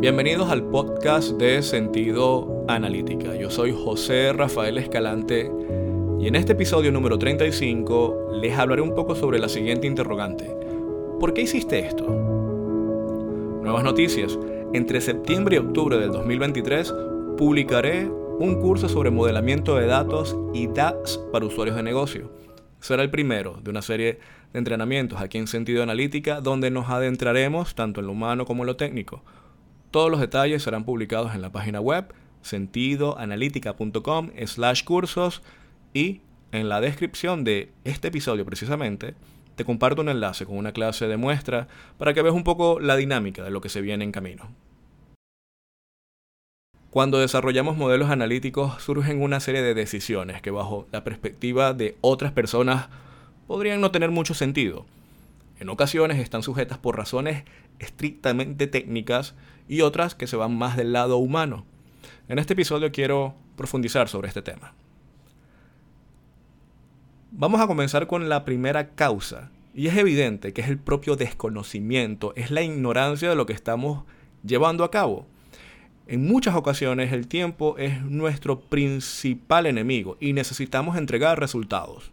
Bienvenidos al podcast de Sentido Analítica. Yo soy José Rafael Escalante y en este episodio número 35 les hablaré un poco sobre la siguiente interrogante. ¿Por qué hiciste esto? Nuevas noticias. Entre septiembre y octubre del 2023 publicaré un curso sobre modelamiento de datos y DAX para usuarios de negocio. Será el primero de una serie de entrenamientos aquí en Sentido Analítica donde nos adentraremos tanto en lo humano como en lo técnico todos los detalles serán publicados en la página web sentidoanalítica.com slash cursos y en la descripción de este episodio precisamente te comparto un enlace con una clase de muestra para que veas un poco la dinámica de lo que se viene en camino. Cuando desarrollamos modelos analíticos surgen una serie de decisiones que bajo la perspectiva de otras personas podrían no tener mucho sentido. En ocasiones están sujetas por razones estrictamente técnicas y otras que se van más del lado humano. En este episodio quiero profundizar sobre este tema. Vamos a comenzar con la primera causa, y es evidente que es el propio desconocimiento, es la ignorancia de lo que estamos llevando a cabo. En muchas ocasiones el tiempo es nuestro principal enemigo y necesitamos entregar resultados.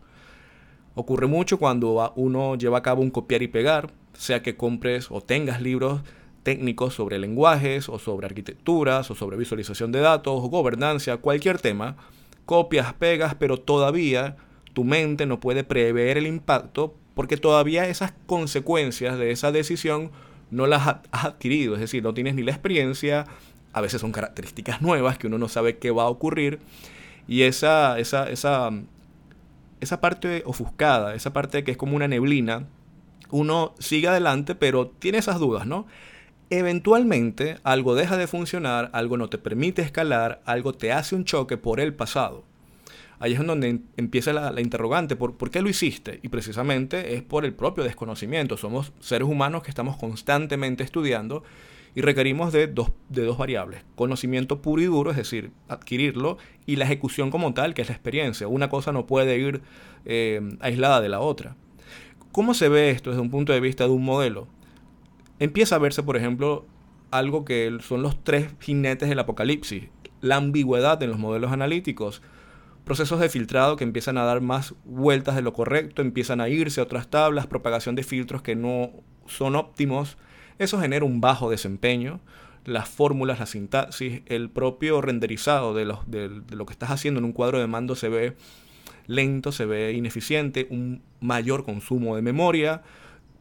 Ocurre mucho cuando uno lleva a cabo un copiar y pegar, sea que compres o tengas libros técnicos sobre lenguajes o sobre arquitecturas o sobre visualización de datos o gobernanza, cualquier tema, copias, pegas, pero todavía tu mente no puede prever el impacto porque todavía esas consecuencias de esa decisión no las has adquirido, es decir, no tienes ni la experiencia, a veces son características nuevas que uno no sabe qué va a ocurrir. Y esa, esa, esa, esa parte ofuscada, esa parte que es como una neblina, uno sigue adelante pero tiene esas dudas, ¿no? Eventualmente algo deja de funcionar, algo no te permite escalar, algo te hace un choque por el pasado. Ahí es donde empieza la, interrogante, ¿por, ¿por, qué lo hiciste? Y precisamente es por el propio desconocimiento. Somos seres humanos que estamos constantemente estudiando y requerimos de dos, de dos variables. Conocimiento puro y duro, es decir, adquirirlo, y la ejecución como tal, que es la experiencia. Una cosa no puede ir eh, aislada de la otra. ¿Cómo se ve esto desde un punto de vista de un modelo? Empieza a verse, por ejemplo, algo que son los tres jinetes del apocalipsis, la ambigüedad en los modelos analíticos, procesos de filtrado que empiezan a dar más vueltas de lo correcto, empiezan a irse a otras tablas, propagación de filtros que no son óptimos, eso genera un bajo desempeño, las fórmulas, la sintaxis, el propio renderizado de, de lo que estás haciendo en un cuadro de mando se ve lento, se ve ineficiente, un mayor consumo de memoria,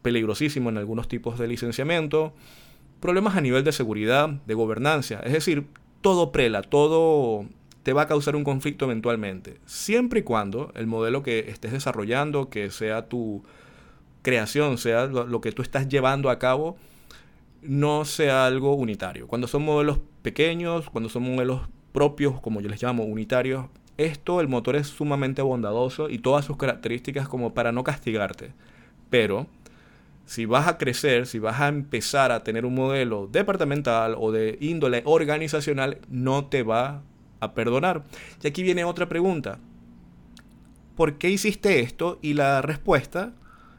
peligrosísimo en algunos tipos de licenciamiento, problemas a nivel de seguridad, de gobernanza, es decir, todo prela, todo te va a causar un conflicto eventualmente, siempre y cuando el modelo que estés desarrollando, que sea tu creación, sea lo, que tú estás llevando a cabo, no sea algo unitario. Cuando son modelos pequeños, cuando son modelos propios, como yo les llamo, unitarios, esto, el motor es sumamente bondadoso y todas sus características como para no castigarte. Pero si vas a crecer, si vas a empezar a tener un modelo departamental o de índole organizacional, no te va a perdonar. Y aquí viene otra pregunta. ¿Por qué hiciste esto? Y la respuesta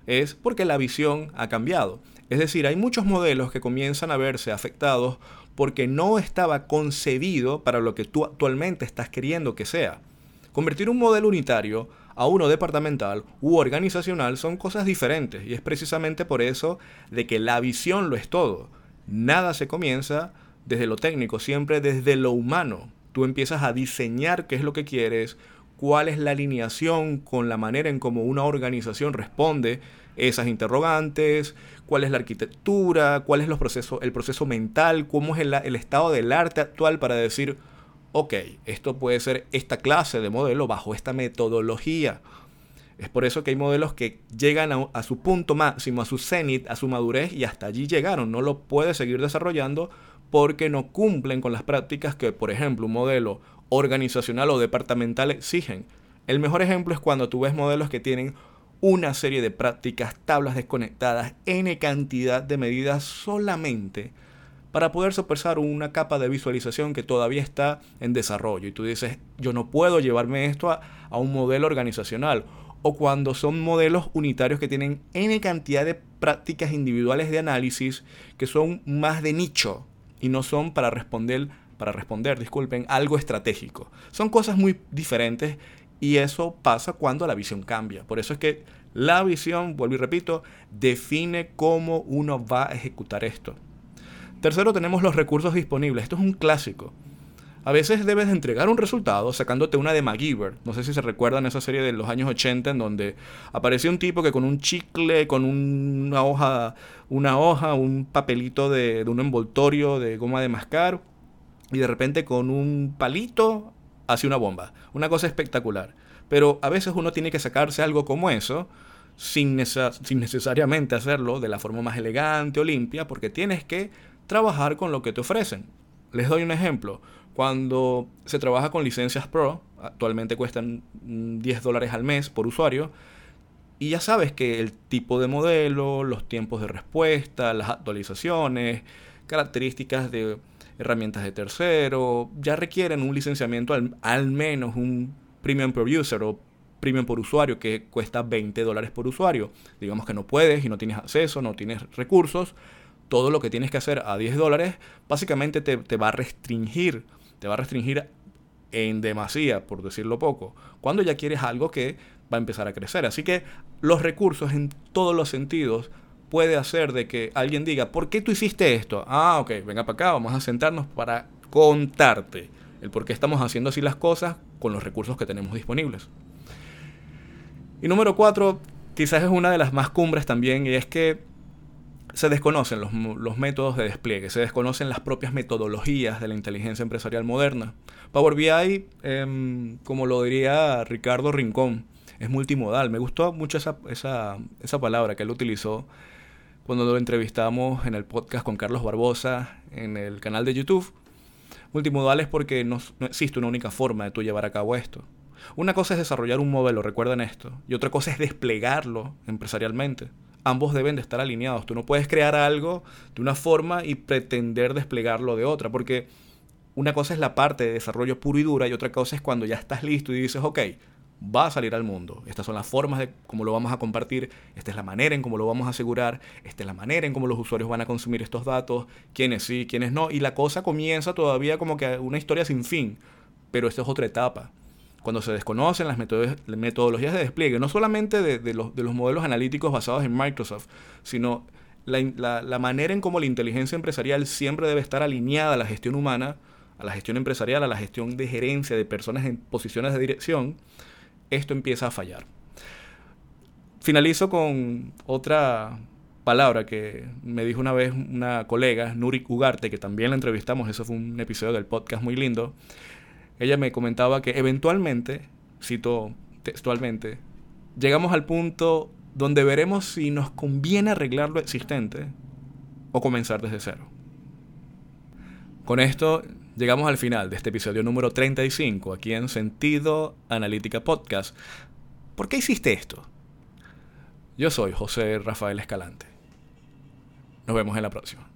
es porque la visión ha cambiado. Es decir, hay muchos modelos que comienzan a verse afectados porque no estaba concebido para lo que tú actualmente estás queriendo que sea. Convertir un modelo unitario a uno departamental u organizacional son cosas diferentes y es precisamente por eso de que la visión lo es todo. Nada se comienza desde lo técnico, siempre desde lo humano. Tú empiezas a diseñar qué es lo que quieres, cuál es la alineación con la manera en cómo una organización responde esas interrogantes, cuál es la arquitectura, cuál es los procesos, el proceso mental, cómo es el, el estado del arte actual para decir, ok, esto puede ser esta clase de modelo bajo esta metodología. Es por eso que hay modelos que llegan a, su punto máximo, a su cenit, a su madurez y hasta allí llegaron. No lo puede seguir desarrollando porque no cumplen con las prácticas que, por ejemplo, un modelo organizacional o departamental exigen. El mejor ejemplo es cuando tú ves modelos que tienen una serie de prácticas, tablas desconectadas, n cantidad de medidas solamente para poder sopesar una capa de visualización que todavía está en desarrollo. Y tú dices, yo no puedo llevarme esto a, un modelo organizacional. O cuando son modelos unitarios que tienen N cantidad de prácticas individuales de análisis que son más de nicho. y no son para responder, para responder, disculpen, algo estratégico. Son cosas muy diferentes y eso pasa cuando la visión cambia. Por eso es que la visión, vuelvo y repito, define cómo uno va a ejecutar esto. Tercero, tenemos los recursos disponibles. Esto es un clásico. A veces debes entregar un resultado sacándote una de MacGyver. No sé si se recuerdan esa serie de los años 80 en donde aparecía un tipo que con un chicle, con una hoja, una hoja, un papelito de, de un envoltorio de goma de mascar y de repente con un palito hace una bomba. Una cosa espectacular. Pero a veces uno tiene que sacarse algo como eso sin, sin necesariamente hacerlo de la forma más elegante o limpia porque tienes que trabajar con lo que te ofrecen. Les doy un ejemplo. Cuando se trabaja con licencias Pro, actualmente cuestan 10 dólares al mes por usuario, y ya sabes que el tipo de modelo, los tiempos de respuesta, las actualizaciones, características de herramientas de tercero, ya requieren un licenciamiento al, al menos un premium per user o premium por usuario que cuesta 20 dólares por usuario. Digamos que no puedes y no tienes acceso, no tienes recursos. Todo lo que tienes que hacer a 10 dólares básicamente te, te va a restringir te va a restringir en demasía, por decirlo poco, cuando ya quieres algo que va a empezar a crecer. Así que los recursos en todos los sentidos puede hacer de que alguien diga, ¿por qué tú hiciste esto? Ah, ok, venga para acá, vamos a sentarnos para contarte el por qué estamos haciendo así las cosas con los recursos que tenemos disponibles. Y número cuatro, quizás es una de las más cumbres también, y es que se desconocen los, métodos de despliegue, se desconocen las propias metodologías de la inteligencia empresarial moderna. Power BI, em, como lo diría Ricardo Rincón, es multimodal. Me gustó mucho esa, esa, palabra que él utilizó cuando lo entrevistamos en el podcast con Carlos Barbosa en el canal de YouTube. Multimodal es porque no, no existe una única forma de tú llevar a cabo esto. Una cosa es desarrollar un modelo, recuerden esto, y otra cosa es desplegarlo empresarialmente ambos deben de estar alineados. Tú no puedes crear algo de una forma y pretender desplegarlo de otra, porque una cosa es la parte de desarrollo puro y dura y otra cosa es cuando ya estás listo y dices, ok, va a salir al mundo. Estas son las formas de cómo lo vamos a compartir, esta es la manera en cómo lo vamos a asegurar, esta es la manera en cómo los usuarios van a consumir estos datos, quiénes sí, quiénes no, y la cosa comienza todavía como que una historia sin fin, pero esta es otra etapa cuando se desconocen las metodologías de despliegue, no solamente de, los, modelos analíticos basados en Microsoft, sino la, manera en cómo la inteligencia empresarial siempre debe estar alineada a la gestión humana, a la gestión empresarial, a la gestión de gerencia de personas en posiciones de dirección, esto empieza a fallar. Finalizo con otra palabra que me dijo una vez una colega, Nuri Ugarte, que también la entrevistamos, eso fue un episodio del podcast muy lindo ella me comentaba que eventualmente, cito textualmente, llegamos al punto donde veremos si nos conviene arreglar lo existente o comenzar desde cero. Con esto llegamos al final de este episodio número 35 aquí en Sentido Analítica Podcast. ¿Por qué hiciste esto? Yo soy José Rafael Escalante. Nos vemos en la próxima.